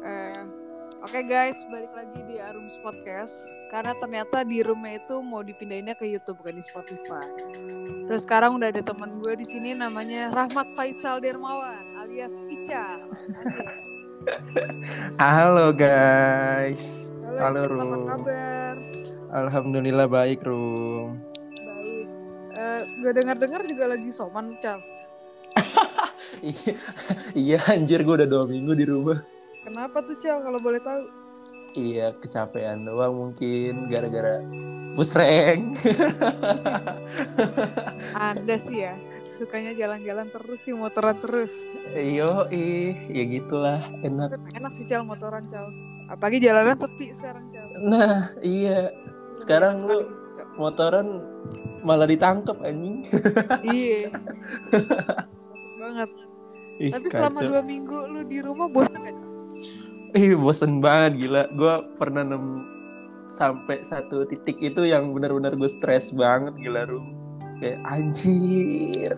Eh, Oke guys, balik lagi di Arums Podcast. Karena ternyata di rumah itu mau dipindahinnya ke YouTube bukan di Spotify. Terus sekarang udah ada teman gue di sini namanya Rahmat Faisal Dermawan alias Ica. Halo guys. Halo, Halo, apa kabar? Alhamdulillah baik, Rum. Baik. Eh, gue dengar-dengar juga lagi soman, Cal. Iya, iya anjir gue udah dua minggu di rumah. Kenapa tuh, Cal? Kalau boleh tahu? Iya, kecapean doang mungkin gara-gara pusreng. Anda sih ya, sukanya jalan-jalan terus sih, motoran terus. Yo, ih, ya gitulah, enak. Enak sih, Cal, motoran, Cal. Apalagi jalanan sepi sekarang, Cal. Nah, iya, Sekarang lu- motoran malah ditangkap anjing. Iya. banget. Ih, Tapi selama kacau. dua minggu lu di rumah bosan gak? Ih, bosen banget gila. Gue pernah nem sampai satu titik itu yang benar-benar gue stres banget gila, Rum. Kayak anjir.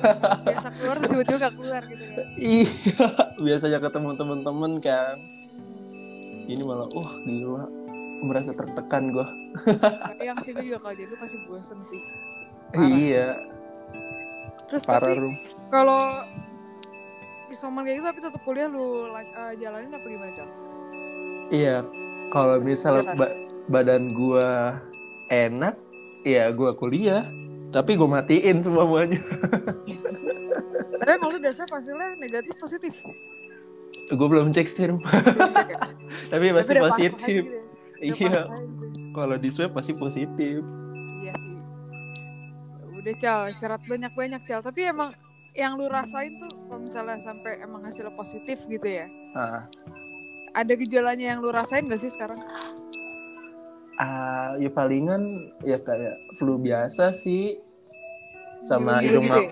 Biasa keluar terus tiba-tiba gak keluar gitu kan. Iya, biasanya ketemu temen-temen kan. Ini malah, wah gila, merasa tertekan gue. Tapi yang sih gue juga kalau jadi lu pasti bosan sih. Parah. Iya, Terus parah tapi kalau isoman kayak gitu tapi tetap kuliah lu eh, jalanin apa gimana, Cal? Iya, kalau misal ba- badan gue enak, ya gue kuliah. Tapi gue matiin semuanya. Tapi emang lu biasanya hasilnya negatif positif. gue belum cek sih, ya? tapi Tapi masih aja positif. gitu ya. Iya, gitu. kalau di swab pasti positif. Iya sih. Udah cal, istirahat banyak-banyak cal. Tapi emang yang lu rasain tuh kalau misalnya sampai emang hasilnya positif gitu ya. Ah, Ada gejalanya yang lu rasain gak sih sekarang? ah, ya palingan ya kayak flu biasa sih. Sama hidung gitu ya?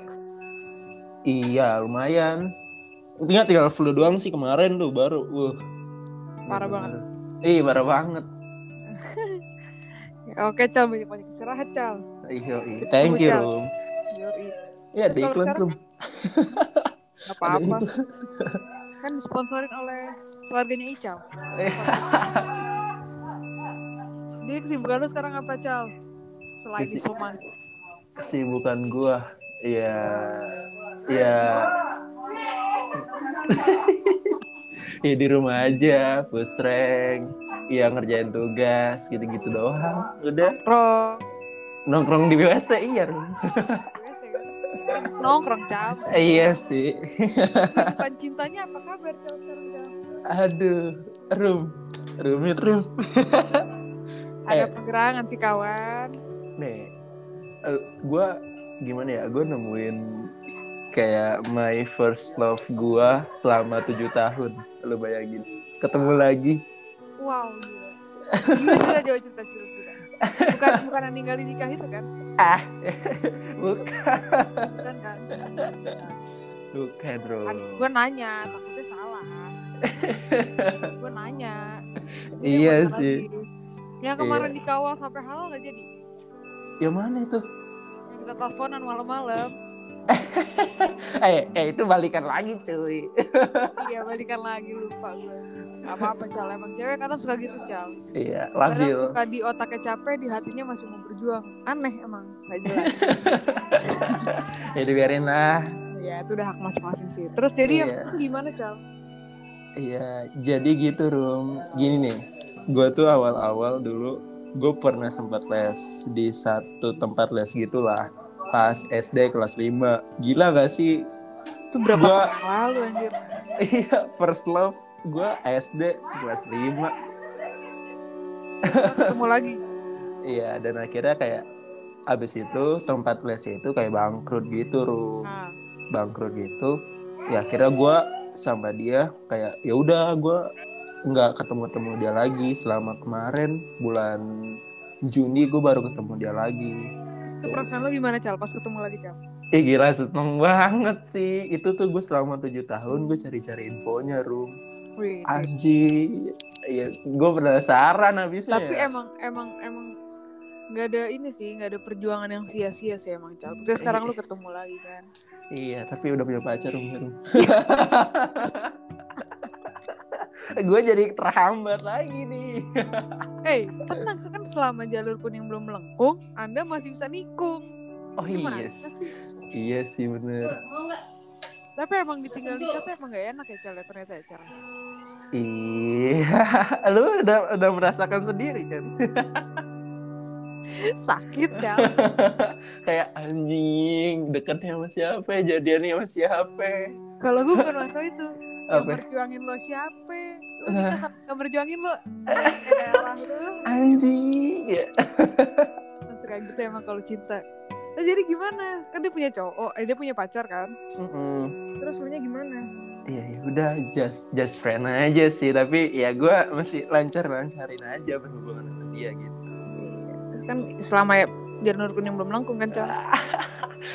Iya, lumayan. Tinggal tinggal flu doang sih kemarin tuh baru. Wah. Parah banget. Ih, parah banget. Ya, Oke cal, banyak-banyak istirahat cal. Iya, iya. Thank you. Rum. Iya, di iklan, Rum. Gak apa-apa. Kan disponsorin oleh keluarganya Ical. Jadi kesibukan lu sekarang apa cal? Selain Kesi- isoman. Kesibukan gua. Iya. Iya. ya di rumah aja, pusreng. Iya ngerjain tugas gitu-gitu doang. Udah Nongkrong. nongkrong di WC iya? Nongkrong cal. Iya sih. Bukan cintanya apa kabar cal sekarang? Aduh, Rum. Rumit, Rum. Ada Eh. pergerangan sih kawan. Nih, eh, gua gimana ya? Gue nemuin kayak my first love gua selama tujuh tahun. Lu bayangin. Ketemu lagi. Wow, gila. Gimana cerita jauh cerita cerita cerita. Bukan bukan yang ninggalin nikah itu kan? Ah, bukan. Bukan kan? Bukan, kan Rum. gue nanya, takutnya salah. gue nanya. Ini Iya sih. lagi? Yang kemarin Iya. dikawal sampai halal gak jadi? Yang mana itu? Yang kita teleponan malam-malam. Eh, eh itu balikan lagi, cuy. iya balikan lagi lupa gue. Apa-apa cal emang cewek kadang suka gitu cal. Iya, Kadang labil. suka di otaknya capek, di hatinya masih mau berjuang. Aneh emang, gak jelas. Ya dibiarin lah. ya itu udah hak masing-masing sih. Terus jadi yang Iya. gimana cal? Iya, jadi gitu Rum. Gini nih, gue tuh awal-awal dulu gue pernah sempat les di satu tempat les gitulah pas SD kelas 5. Gila gak sih? Itu berapa Gua- tahun yang lalu anjir? Iya, first love gue SD kelas 5. Ketemu lagi. Iya, dan akhirnya kayak abis itu tempat les itu kayak bangkrut gitu, Rum. Nah, Bangkrut gitu. Ya akhirnya gue sama dia kayak ya udah gue nggak ketemu-temu dia lagi selama kemarin bulan Juni gue baru ketemu dia lagi. itu perasaan lo gimana cal pas ketemu lagi cal? Ih gila seneng banget sih Itu tuh gue selama tujuh tahun gue cari-cari infonya Rum Wih. Anjir Iya gue penasaran habisnya Tapi ya. emang emang emang nggak ada ini sih nggak ada perjuangan yang sia-sia sih emang cal. Terus sekarang lu ketemu lagi kan? Iya tapi udah punya pacar Rum, Rum. gue jadi terhambat lagi nih. Eh, tenang kan selama jalur kuning belum melengkung, Anda masih bisa nikung. Oh Gimana iya, sih? iya sih bener. Tapi emang ditinggal nikah tuh emang gak enak ya Cal ya, ternyata ya Cal. Iya, lu udah udah merasakan sendiri kan? Sakit Cal. Kayak anjing, deketnya sama siapa, jadiannya sama siapa? Kalau gue bukan masalah itu. Yang merjuangin lo siapa? Sama yang merjuangin lo. Lu. Anjing, ya. Masuk kayak gitu emang kalau cinta. Nah, jadi gimana? Kan dia punya cowok, eh, dia punya pacar kan? Mm-mm. Terus lu nya gimana? Iya, ya udah just just friend aja sih, tapi ya gue masih lancar-lancarin aja berhubungan sama dia gitu. Kan selama ya janur kuning belum melengkung kan, Cal?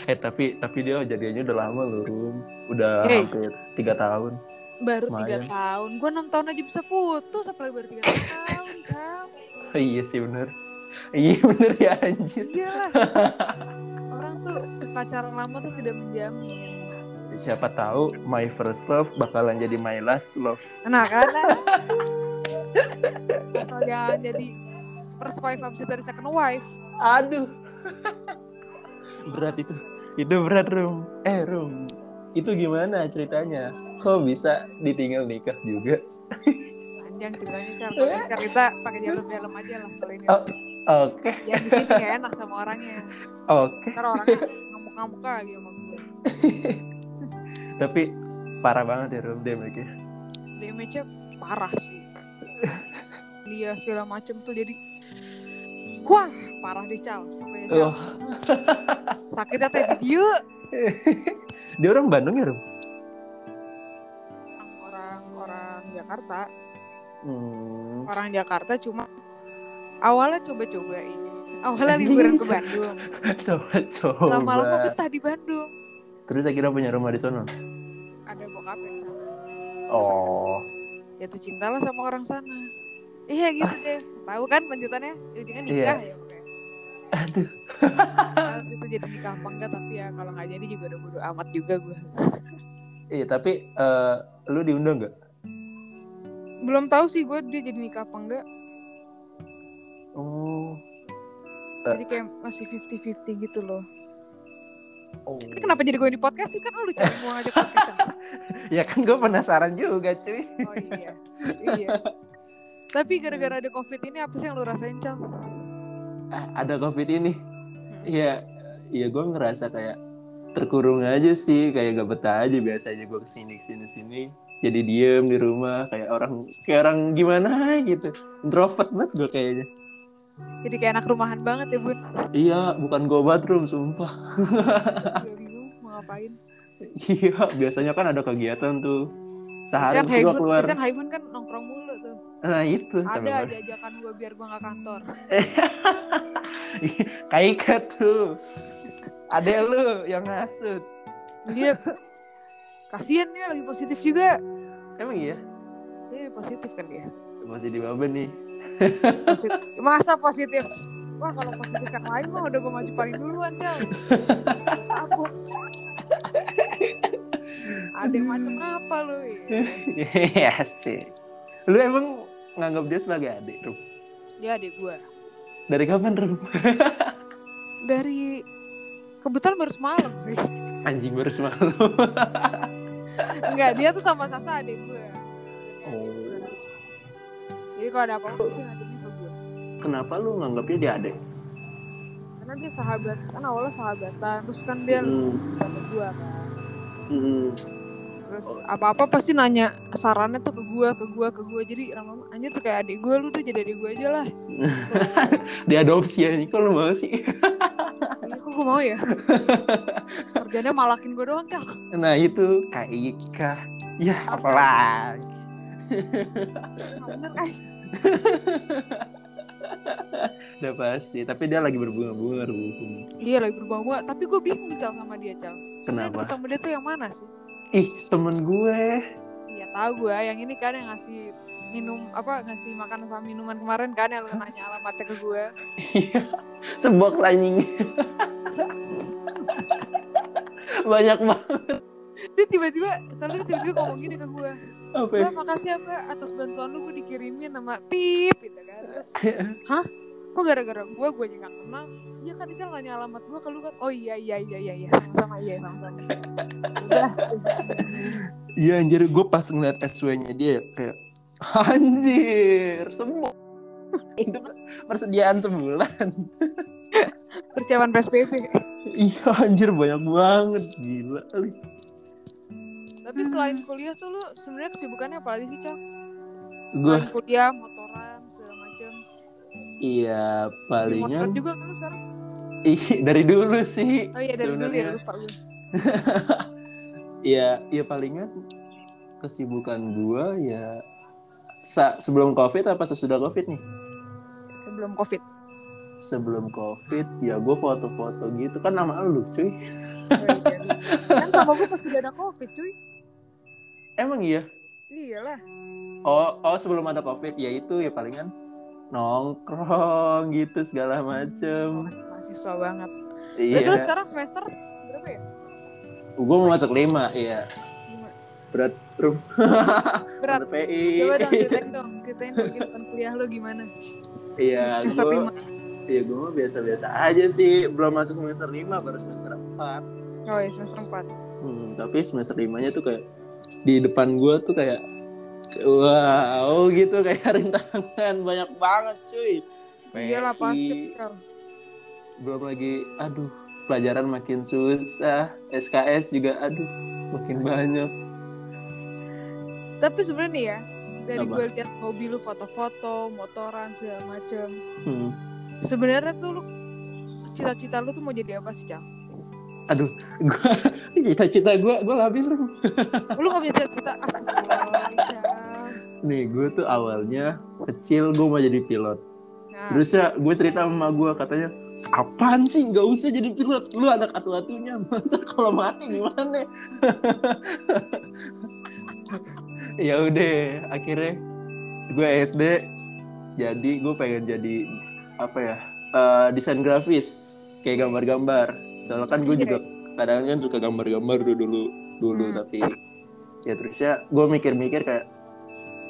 Eh tapi tapi dia jadinya udah lama loh, Rum. Udah Hey. hampir tiga tahun. Baru tiga tahun. Gue enam tahun aja bisa putus, apalagi baru tiga tahun. Oh, iya sih bener. Iya bener ya anjir. Iyalah. Orang tuh pacaran lama tuh tidak menjamin. Siapa tahu my first love bakalan jadi my last love. Nah kan? Asal jangan jadi first wife abis itu dari second wife. Aduh. berat itu. Itu berat, Rum. Eh, Rum. Itu gimana ceritanya? Kok bisa ditinggal nikah juga? Panjang ceritanya ini kita pakai jalur dalam aja lah kalau ini. Oh. Oke, Yang di sini gak enak sama orangnya. Oke. Ntar orangnya ngamuk-ngamuk lagi sama gue. Tapi parah banget ya, Rum, damage-nya. Damage-nya parah sih. Dia segala macem tuh jadi Wah, parah deh Cal. Pokoknya Cal. Oh. Sakitnya teh di dia. Dia orang Bandung ya, Rum? Orang-orang Jakarta. Hmm. Orang Jakarta cuma awalnya coba-cobain. Awalnya liburan ke Bandung. Coba-coba. Lama-lama betah di Bandung. Terus akhirnya punya rumah di sana. Ada bokap yang sana. Oh. Jatuh cinta lah sama orang sana. Iya gitu deh. Tahu kan lanjutannya? Ujungnya nikah ya. pokoknya. Aduh. Harus itu jadi nikah apa enggak tapi ya kalau nggak jadi juga udah bodo amat juga gue. Iya, tapi eh, lu diundang nggak? Belum tahu sih gue dia jadi nikah apa enggak. Oh. Jadi kayak masih 50-50 gitu loh. oh. Ini kenapa jadi gue di podcast sih? Kan lu cari mau ngajak podcast. Ya kan gue penasaran juga, cuy. Oh iya. Iya. Tapi gara-gara ada covid ini apa sih yang lu rasain, Cal? Ah, ada covid ini. Iya, iya gue ngerasa kayak terkurung aja sih, kayak gak betah aja biasanya gue ke sini ke sini sini. Jadi diem di rumah kayak orang kayak orang gimana gitu. Introvert banget gue kayaknya. Jadi kayak anak rumahan banget ya, Bun. Iya, bukan gue room sumpah. Bingung mau ngapain. Iya, biasanya kan ada kegiatan tuh. Sehari kan terus gue keluar. kan Haibun kan nongkrong mulu tuh. Nah itu Ada aja ajakan gue biar gue gak kantor. Kayak ikat tuh. Ada lu yang ngasut. Dia kasihan dia lagi positif juga. Emang iya? Dia positif kan dia. Masih di Baben nih. Positif. Masa positif? Wah kalau positif yang lain mah udah gue maju paling duluan Cal. Aku. Ada yang macam apa lu? Iya sih. Lu emang nganggap dia sebagai adik, Rum? Dia adik gue. Dari kapan, Rum? Dari kebetulan baru semalam sih. Anjing baru semalam. Enggak, dia tuh sama Sasa adik gue. Oh. Jadi kalau ada apa-apa sih ngadunya ke gue. Kenapa lu nganggapnya dia adik? Karena dia sahabat, kan awalnya sahabatan. Terus kan dia Hmm. gue kan. Hmm. Terus apa-apa pasti nanya sarannya tuh ke gue, ke gue, ke gue. Jadi lama-lama anjir tuh kayak adik gue, lu tuh jadi adik gue aja lah. Diadopsi ya, kok lu mau sih? Iya kok gue mau ya? Kerjanya malakin gue doang, Kel. Nah itu, Kak Ika. Ya, apalagi. Bener kan? Udah pasti, tapi dia lagi berbunga-bunga. Dia lagi berubah tapi gue bingung Cal sama dia, Cal. Kenapa? Sama dia tuh yang mana sih? Ih, temen gue. Iya tahu gue, yang ini kan yang ngasih minum apa ngasih makan sama minuman kemarin kan yang lu nanya alamatnya ke gue. Iya, sebok anjing. Banyak banget. Dia tiba-tiba soalnya dia tiba-tiba ngomong gini ke gue apa ya? Makasih ya mbak atas bantuan lu gue dikirimin nama Pip gitu kan Terus Hah? Kok gara-gara gue gue aja gak kenal Iya kan Ical nanya alamat gue ke lu kan Oh iya iya iya iya iya Sama-sama iya sama-sama Udah Iya anjir gue pas ngeliat SW-nya dia kayak anjir semua hidup persediaan sebulan. Persiapan PSBB Iya anjir banyak banget gila. Tapi selain kuliah tuh lu sebenarnya kesibukannya apa lagi sih Cal? Gue Selain kuliah, motoran, segala macem iya Motoran palingan juga kan lu sekarang? ih dari dulu sih. Oh iya dari dulu ya lupa gue Iya iya palingan kesibukan gue ya sa sebelum covid apa sesudah covid nih? Sebelum covid Sebelum covid ya gue foto-foto gitu kan nama lu cuy. Oh, iya, iya. Kan sama gue pas sudah ada covid cuy Emang iya? Iyalah Oh, oh sebelum ada covid ya itu ya palingan nongkrong gitu segala macem. Mahasiswa banget Iya. Berarti lu sekarang semester berapa ya? Gue mau masuk lima, iya. Lima. Berat, rum. Berat Berat PI. Coba dong ceritain dong Ceritain kehidupan kuliah lu gimana Iya, Semester gue, lima iya gue mah biasa-biasa aja sih. Belum masuk semester lima, baru semester empat. Oh iya semester 4 Hmm, tapi semester limanya tuh kayak di depan gue tuh kayak wow gitu kayak rintangan banyak banget cuy. Iyalah pasti belum lagi aduh pelajaran makin susah SKS juga aduh makin banyak Tapi sebenarnya nih ya dari gue lihat hobi lu foto-foto, motoran segala macem. Hmm. Sebenarnya tuh lu cita-cita lu tuh mau jadi apa sih, Cal? Aduh gua cita-cita gue gue labil Rum. Lu gak punya cita-cita? Nih gue tuh awalnya kecil gue mau jadi pilot. Nah, terus ya gue cerita sama gue katanya apaan sih nggak usah jadi pilot. Lu anak atu-atunya kalau mati gimana? Ya udah akhirnya gue SD jadi gue pengen jadi apa ya eh, desain grafis kayak gambar-gambar. Soalnya kan gue juga kadang kan suka gambar-gambar dulu dulu dulu Hmm. tapi ya terus ya gue mikir-mikir kayak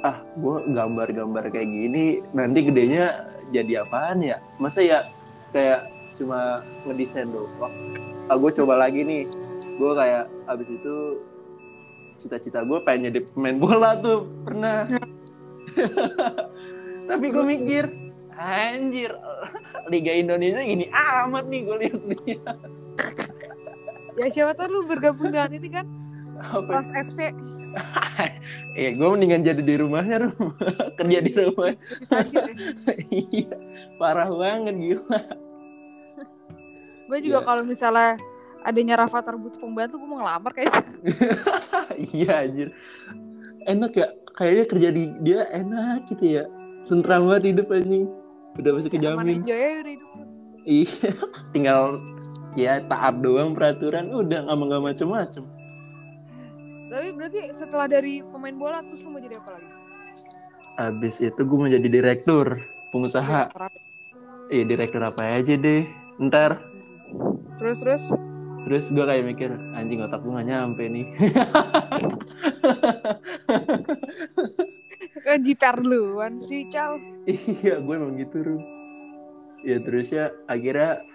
ah gue gambar-gambar kayak gini nanti gedenya jadi apaan ya? Masa ya kayak cuma ngedesain doang. Ah gue coba lagi nih. Gue kayak abis itu cita-cita gue pengen jadi pemain bola tuh. Pernah. Tapi gue mikir anjir. Liga Indonesia gini amat nih gue lihat-lihat ya siapa tahu lu bergabung dengan ini kan? Apa? FC ya gue mendingan jadi di rumahnya Rum. kerja di rumah. Ya. iya parah banget gila. Gue juga Iya. kalau misalnya adanya Rafathar butuh pembantu gue mau ngelamar kayaknya. iya anjir. Enak ya kayaknya kerja di dia enak gitu ya. Tentram banget hidup anjing udah Ya, aman kejamin lu. iya. Tinggal ya taat doang peraturan. Udah nggak nggak macem-macem. Tapi berarti setelah dari pemain bola terus lu mau jadi apa lagi? abis itu gue mau jadi direktur pengusaha. Iya direktur apa aja deh. Ntar. Terus terus? Terus gue kayak mikir anjing otak gue gak nyampe nih ke jiper duluan sih Cal. iya gue emang gitu Rum ya terus ya akhirnya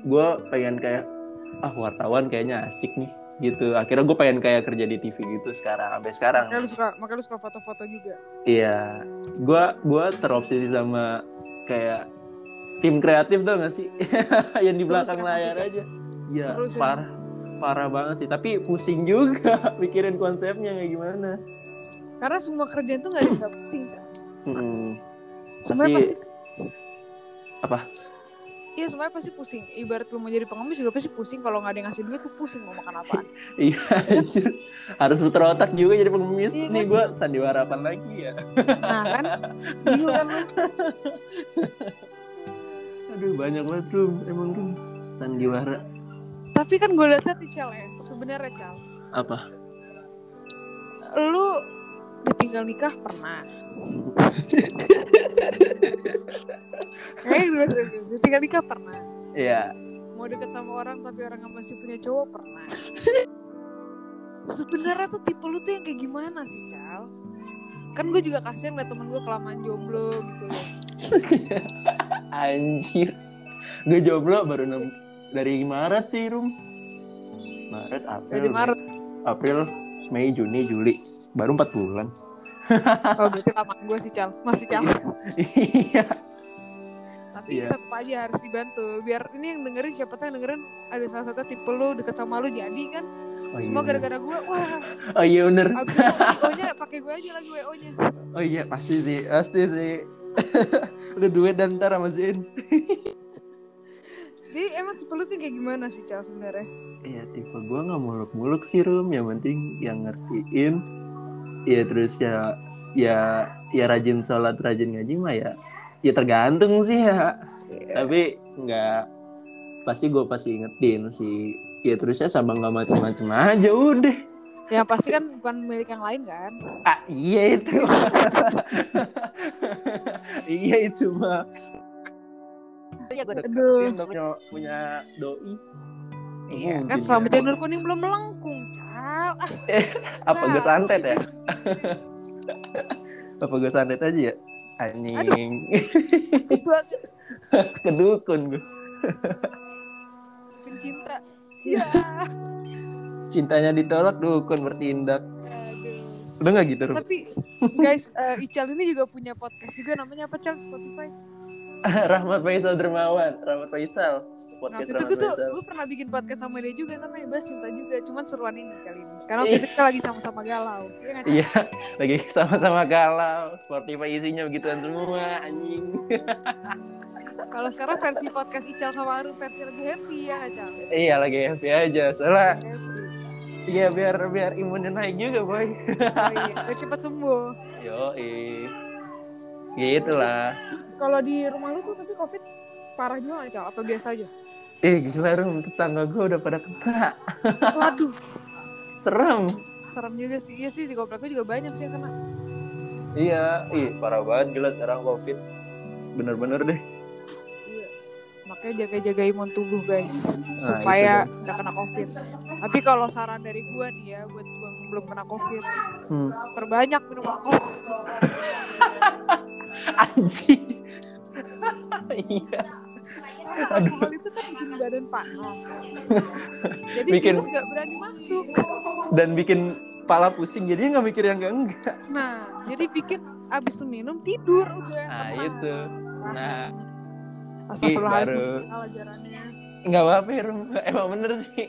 gue pengen kayak ah wartawan kayaknya asik nih gitu akhirnya gue pengen kayak kerja di TV gitu sekarang sampai sekarang Makanya lu suka makanya lu suka foto-foto juga. iya gue gue terobsesi sama kayak tim kreatif tau gak sih yang di belakang layar suka. aja iya Terus ya. parah parah banget sih tapi pusing juga mikirin konsepnya kayak gimana Karena semua kerjaan tuh gak ada yang penting Cal. Mm-mm. Semuanya Pasti- apa Iya semuanya pasti pusing. Ibarat lu mau jadi pengemis juga pasti pusing. Kalau nggak ada yang ngasih duit lu pusing mau makan apaan. Iya, anjir. Harus puter otak juga jadi pengemis. Iya Nih kan? gue sandiwara apa lagi ya? Nah kan, bingung kan lu. Aduh, banyak banget, Rum. Emang, Rum. Sandiwara. Tapi kan gue lihat nih Cal ya, sebenarnya Cal. Apa? Lu ditinggal nikah pernah. Kayaknya serius. Ditinggal nikah pernah. Iya. Mau deket sama orang tapi orang yang masih punya cowok pernah. sebenarnya tuh tipe lu tuh yang kayak gimana sih Cal kan gue juga kasihan liat temen gue kelamaan jomblo gitu loh Anjir. Gue jomblo baru nem- dari Maret sih, Rum. Maret, April. dari Maret April, Mei, Juni, Juli. Baru 4 bulan. oh berarti lamaan gue sih Cal masih Cal Iya. tapi Iya. tetap aja harus dibantu biar ini yang dengerin siapa tuh yang dengerin ada salah satu tipe lu deket sama lu jadi kan Oh semua iya. gara-gara gue wah Oh iya bener. wo nya pakai gue aja lagi wo nya Oh iya pasti sih, pasti sih. Lu duit dan ntar sama Zin. jadi emang tipe lu tuh kayak gimana sih Cal sebenarnya Iya tipe gue nggak muluk-muluk sih Rum. Yang penting yang ngertiin. Iya terus ya ya ya rajin sholat, rajin ngaji mah ya. Ya tergantung sih ya. Tapi nggak pasti gue pasti ingetin sih. Ya terusnya sama nggak macem-macem aja udah. yang pasti kan bukan milik yang lain kan Ah iya itu. iya itu mah. Iya gue deketin punya, punya doi. Iya, kan selama ya. janur kuning belum melengkung, Ah, Apa gue santet ya? Apa gue santet aja ya? Anjing. Kedukun gue. pencinta. Iya. Cintanya ditolak, dukun bertindak. Aduh. Udah gak gitu, Rum? Tapi guys, eh, Ical ini juga punya podcast juga namanya apa, Cal? Spotify. Rahmat Faisal Dermawan. Rahmat Faisal. Nah, Podcast waktu itu gue tuh, gue pernah bikin podcast sama dia juga sama bahas cinta juga, cuman seruan ini kali ini. Karena waktu itu kita lagi sama-sama galau. Iya? Iya, lagi sama-sama galau. Spotify isinya begituan semua, anjing. Kalau sekarang versi podcast Ical sama Aru versi lagi happy ya nggak, Cal? Iya, lagi happy aja. Soalnya, iya biar biar imunnya naik juga, boy. Oh iya, biar cepat sembuh. Yo, Gitu lah. Kalau di rumah lu tuh tapi covid parah juga nggak? Atau biasa aja? Eh, gila Rum, tetangga gue udah pada kena. Waduh, Serem. serem juga sih. Iya sih, di komplek gue juga banyak sih yang kena. Iya, ih parah banget gila sekarang covid. Bener-bener deh. Iya. Makanya jaga-jaga imun tubuh guys Nah, supaya nggak kena covid. Tapi kalau saran dari gua nih ya buat yang belum kena covid, Hmm. perbanyak minum alkohol. Anjing. iya. Aduh. Alkohol itu kan bikin badan panas. Jadi Bikin- virus nggak berani masuk. Dan bikin pala pusing jadinya nggak mikir yang enggak enggak. Nah, jadi bikin abis lu minum tidur udah. Nah, tenang. itu. Nah, Astagfirullahaladzim. baru- salah ajarannya. nggak apa-apa ya, Rum. Emang bener sih.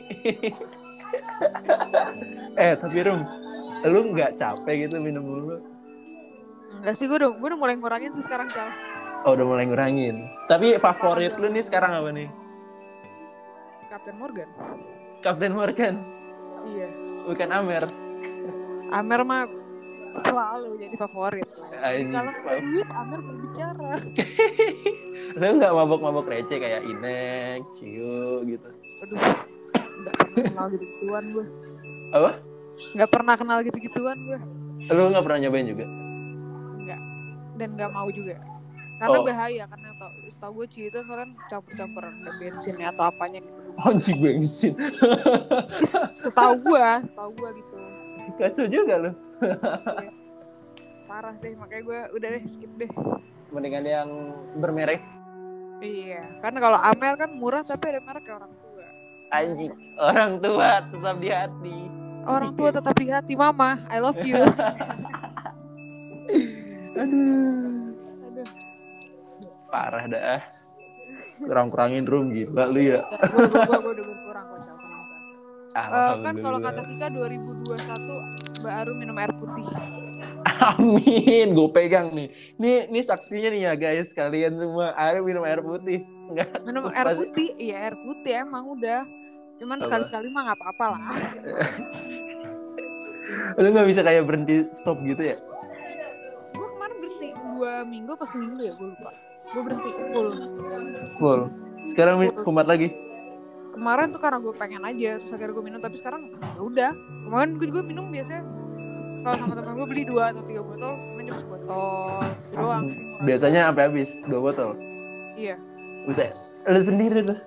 eh, tapi Rum, lu nggak capek gitu minum mulu? Enggak sih, gue udah, gue udah mulai ngurangin sih sekarang, Cal. Oh, udah mulai ngurangin. Tapi favorit lu nih sekarang apa nih? Captain Morgan. Captain Morgan, Iya. bukan Amer. Amer mah selalu jadi favorit. Kalau duit, Amer berbicara. Lu nggak mabok-mabok receh kayak Inek, Ciu gitu? Aduh, nggak pernah kenal gitu-gituan gue. Apa? Nggak pernah kenal gitu-gituan gue. Lu nggak pernah nyobain juga? Nggak. Dan nggak mau juga. Karena Oh. bahaya, karena tau, setahu gue Ci itu soalnya campur-campuran ada bensinnya atau apanya gitu. Anjing bensin. setahu gue, setahu gue gitu. Kacau juga lu. Parah deh, makanya gue udah deh skip deh. Mendingan yang bermerek Iya, karena kalau Amer kan murah tapi ada merek kayak orang tua. anjing. Orang tua tetap di hati. Orang tua tetap di hati mama, I love you. Aduh, Parah dah. Kurang-kurangin room gila lu ya. gue udah berkurang kok tenang, Cal. Eh, kan kalau kata Tika 2021 baru minum air putih. Amin, gue pegang nih. Nih, nih saksinya nih ya guys, kalian semua. Ayo minum air putih. Enggak. Minum air Pasti- putih, iya air putih emang udah. Cuman sekali-sekali mah nggak apa-apa lah. Lu nggak bisa kayak berhenti stop gitu ya? Gue kemarin berhenti dua minggu pas minggu ya gue lupa. Gue berhenti full. Full. Sekarang mi- kumat lagi. Kemarin tuh karena gue pengen aja terus akhirnya gue minum tapi sekarang ya udah. Kemarin gue juga minum biasanya kalau sama temen gue beli dua atau tiga botol, minum sebotol. Itu doang sih. Biasanya sampai habis dua botol. Iya. Bisa. Lu sendiri tuh.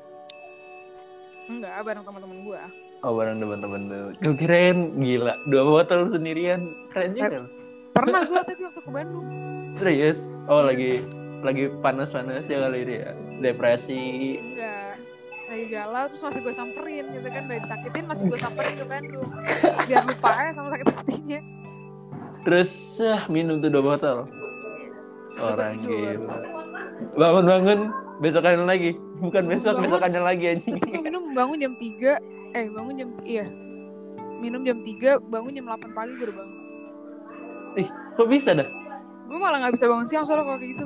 Enggak, bareng teman-teman gue. Oh bareng teman-teman tuh. Gue kirain gila dua botol sendirian keren juga. Pernah gue tapi waktu ke Bandung. Serius? Oh lagi lagi panas-panas ya kali ini ya. Depresi. Enggak. Lagi galau terus masih gue samperin gitu kan. Udah disakitin masih gue samperin ke Bandung. Biar lupa ya sama sakit hatinya. Terus ah, minum tuh dua botol. Orang gila. Bangun-bangun besokannya lagi. Bukan besok, Bangun. besokannya lagi anjing. Tapi gue minum bangun jam 3 Eh bangun jam Iya Minum jam 3 Bangun jam 8 pagi gue udah bangun Ih, kok bisa dah? Gue malah gak bisa bangun siang soalnya kalau kayak gitu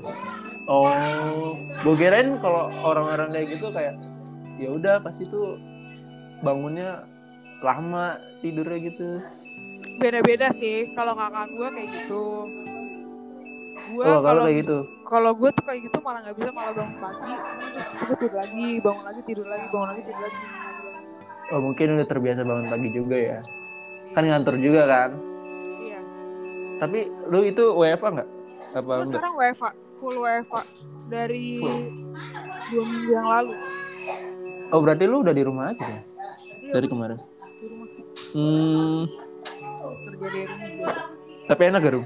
Oh, gue kirain kalau orang-orang kayak gitu kayak ya udah pasti tuh bangunnya lama tidurnya gitu. Beda-beda sih Kalau kakak gue kayak gitu Gue Oh, kalau kayak gitu. kalau gue tuh kayak gitu malah gak bisa malah bangun pagi Terus tidur lagi Bangun lagi tidur lagi Bangun lagi tidur lagi Oh, mungkin udah terbiasa bangun pagi juga ya. Kan ngantor juga kan. Tapi lu itu WFA nggak? Apa enggak? sekarang WFA Full WFA Dari Dua minggu yang lalu Oh, berarti lu udah di rumah aja ya? Iya, Dari kemarin. di rumah Hmm, Kerja dari rumah tapi enak gak, Rum?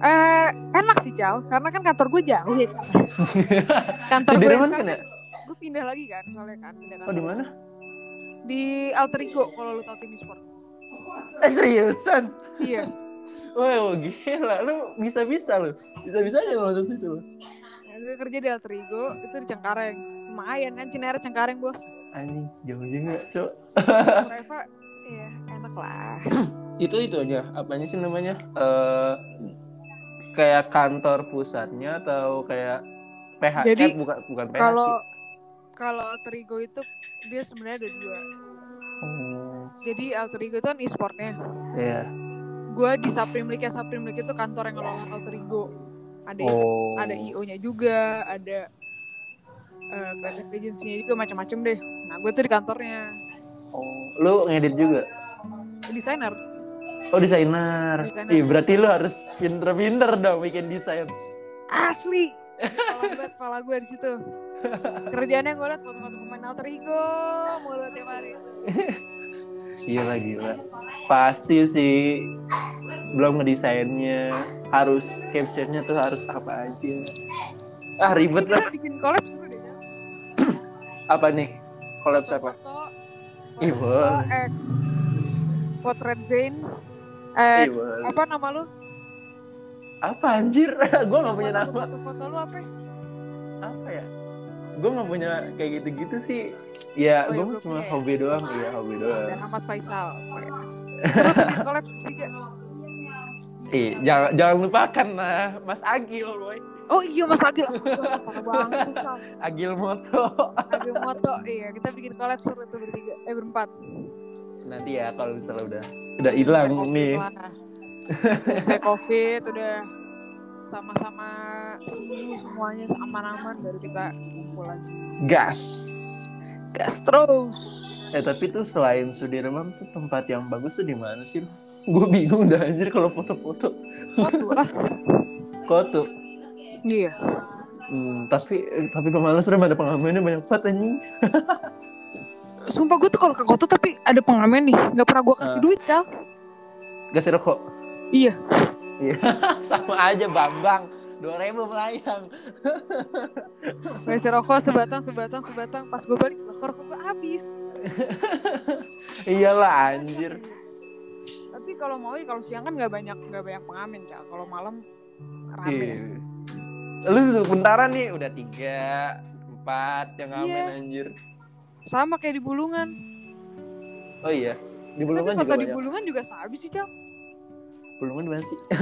Eh, enak sih Cal, karena kan kantor gue jauh ya. Kantor gue yang kan ya? gue pindah lagi kan, soalnya kan pindah Oh, di mana? Di Alter Ego kalau lu tau tim sport. Eh, seriusan? iya. Wow, gila. Lu bisa-bisa lu. Bisa-bisanya lu masuk situ lu. Gue kerja di Alter Ego itu di Cengkareng. Lumayan kan Cinere Cengkareng bos. Anjing, jauh juga, Cok. Reva, iya enak lah. itu itu aja apanya sih namanya eh kayak kantor pusatnya atau kayak PH Jadi, eh, bukan bukan PH Kalau sih kalau Alter Ego itu dia sebenarnya ada dua. oh Jadi Alter Ego itu kan e-sportnya. iya Gue di Saprim League, ya Saprim League itu kantor yang ngelola Alter Ego. Ada oh ada IO-nya juga, ada eh creative agency-nya juga macam-macam deh. Nah, gue tuh di kantornya oh lu ngedit juga desainer. oh desainer Desainer. ih berarti lu harus pinter-pinter dong bikin desain Asli. Kalau gue kepala gue di situ. Kerjaannya gue liat foto-foto pemain alter ego mulu tiap hari. gila gila pasti sih belum ngedesainnya harus captionnya tuh harus apa aja ah ribet lah bikin collab seru deh. Apa nih collab boleh. X, potret Zain, X, boleh. apa nama lu? Apa anjir gue nggak punya Foto- nama Foto-foto lu apa? apa ya gue nggak punya kayak gitu-gitu sih ya Oh, gue ya, cuma ya? hobi doang iya hobi doang Dan Ahmad Faisal. Collab tiga. eh jangan jangan lupakan lah Mas Agil boy Oh iya Mas Agil. Agil Moto Agil Moto. Iya kita bikin collab seru tuh bertiga. Eh berempat. nanti ya kalau misalnya udah udah hilang Selesai nih Covid Selesai covid udah sama-sama sembuh semuanya aman-aman baru kita kumpul lagi. gas Gas terus. eh tapi tuh selain Sudirman tuh tempat yang bagus tuh di mana sih gue bingung dah anjir kalau foto-foto Foto lah. Koto Iya. hmm, tapi tapi gue males Ram, ada pengamennya banyak banget anjing Sumpah gue tuh kalau ke Koto tapi ada pengamen nih. Gak pernah gue kasih Ah. duit cal. gas rokok Iya. Iya, sama aja Bambang. Dua ribu melayang. Kasih rokok sebatang sebatang sebatang. Pas gue balik rokok gue habis. Iyalah anjir. Tapi kalau mau ya kalau siang kan nggak banyak nggak banyak pengamen cal. Kalau malam rame. Iya. Lu bentaran nih udah tiga, empat yang ngamen Iya. anjir. Sama kayak di Bulungan. Oh iya, di Tapi Bulungan foto juga di. Bulungan juga sehabis sih cal. Bulungan mana sih?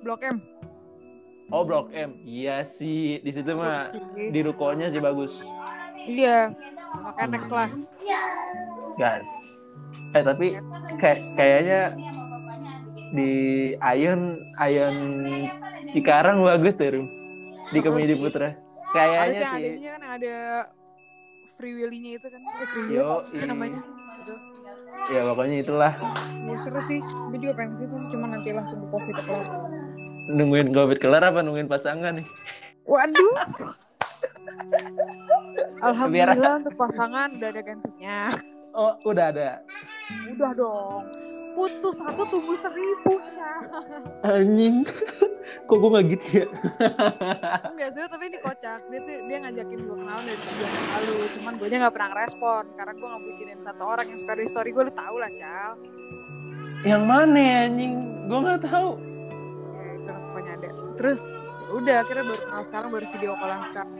Blok M. oh Blok M. Iya sih, di situ mah di rukonya sih bagus. Iya. Makanya next lah. Gas. Eh tapi kayak kayaknya di Ayon Ayon Cikarang bagus deh Rum. Di sih. Putra. Kayaknya sih. ada kan ada Free Willy-nya itu kan. Eh, Free Yo, apa sih i- namanya. Ya pokoknya itulah Ya seru sih. Gue juga pengen situ sih cuma nanti langsung ke Covid kelar. nungguin covid kelar apa nungguin pasangan nih? Waduh. Alhamdulillah untuk pasangan udah ada gantinya. Oh, udah ada. Udah dong. Putus satu tumbuh seribu, Cah. Anjing. Kok gue gak gitu ya? Enggak sih, tapi ini kocak. Dia tuh dia ngajakin gue kenalan dari yang lalu. Cuman gue nya gak pernah ngerespon. Karena gue gak bucinin satu orang yang suka di story gue. Lu tau lah, Cal. Yang mana ya anjing? Gue gak tahu. Ya, itu pokoknya ada. Terus, ya udah akhirnya baru kenal sekarang, baru video callan sekarang.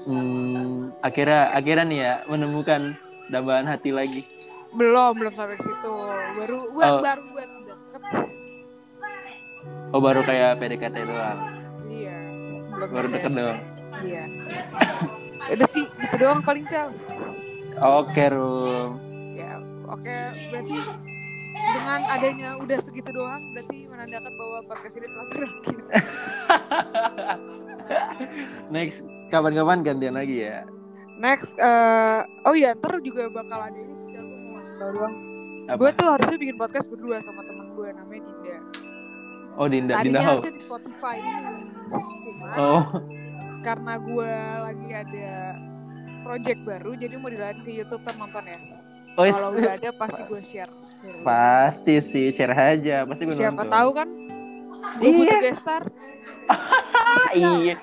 Hmm, akhirnya akhirnya nih ya menemukan dambaan hati lagi. Belum, belum sampai ke situ. Baru buat Oh. baru buat deket. Oh baru kayak PDKT doang. Iya. Belum Baru deket doang. Iya. Udah sih, gitu doang paling cal. Oke Rum. Ya, oke. Berarti dengan adanya udah segitu doang, berarti menandakan bahwa podcast ini telah berakhir. Next kapan-kapan gantian lagi ya. Next, eh oh iya, ntar juga bakal ada ini tau doang. Gue tuh harusnya bikin podcast berdua sama temen gue namanya Dinda. Oh Dinda Dinda Tadinya Hau. harusnya di Spotify. Cuman Oh karena gue lagi ada project baru, jadi mau dilain ke YouTube nonton ya. oh Kalau udah ada pasti gue share. pasti sih share aja pasti gue Siapa nonton. tahu kan gue Iya. butuh guest star. Ah, iya.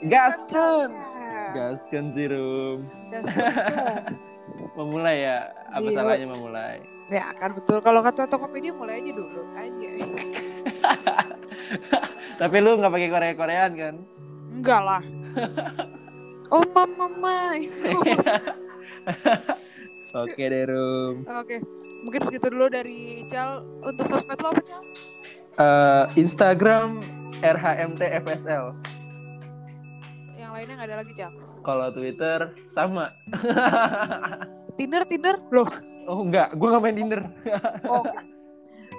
Gaskan. Ya, Gaskan sih Rum. Memulai ya. Apa Iya. salahnya memulai? Ya kan betul. Kalau kata Tokopedia mulai aja dulu aja. Tapi lu nggak pakai Korea Koreaan kan? Enggak lah. Oh mama mai. Oke deh Rum. Oke. Mungkin segitu dulu dari Ical. Untuk sosmed lo apa Cal? Eh, Instagram RHMTFSL. Yang lainnya nggak ada lagi Cal. Kalau Twitter sama. Tinder Tinder loh. Oh enggak, gue nggak main Tinder. Oh.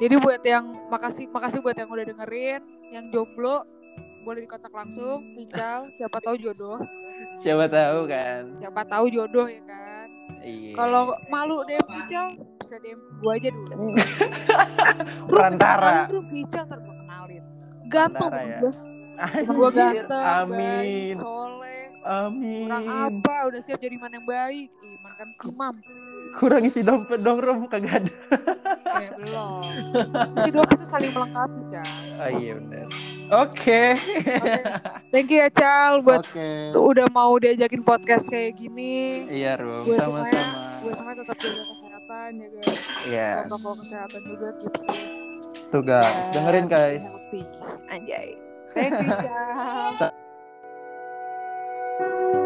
Jadi buat yang makasih makasih buat yang udah dengerin, yang jomblo boleh dikontak langsung, Ical. Siapa tahu jodoh. Siapa tahu kan? Siapa tahu jodoh ya kan. Iya. Kalau malu DM Ical, bisa DM gue aja dulu. Perantara. Lu Ical ntar gue kenalin. Ganteng Perantara ya. gue. Ganteng, amin. baik, soleh. Amin. Kurang apa? Udah siap jadi iman yang baik. Iman kan imam. Kurang isi dompet dong Rum, kagak ada. Eh belum. Si dua itu saling melengkapi, Cal. Oh iya benar. Oke. Oke. Thank you ya, Cal, buat Oke. tuh udah mau diajakin podcast kayak gini. Iya Gue sama-sama. gue semuanya tetap jaga kesehatan, jaga Yes. protokol kesehatan juga tips Tuh guys, dengerin guys. Healthy. Anjay. Thank you, Cal. Thank you.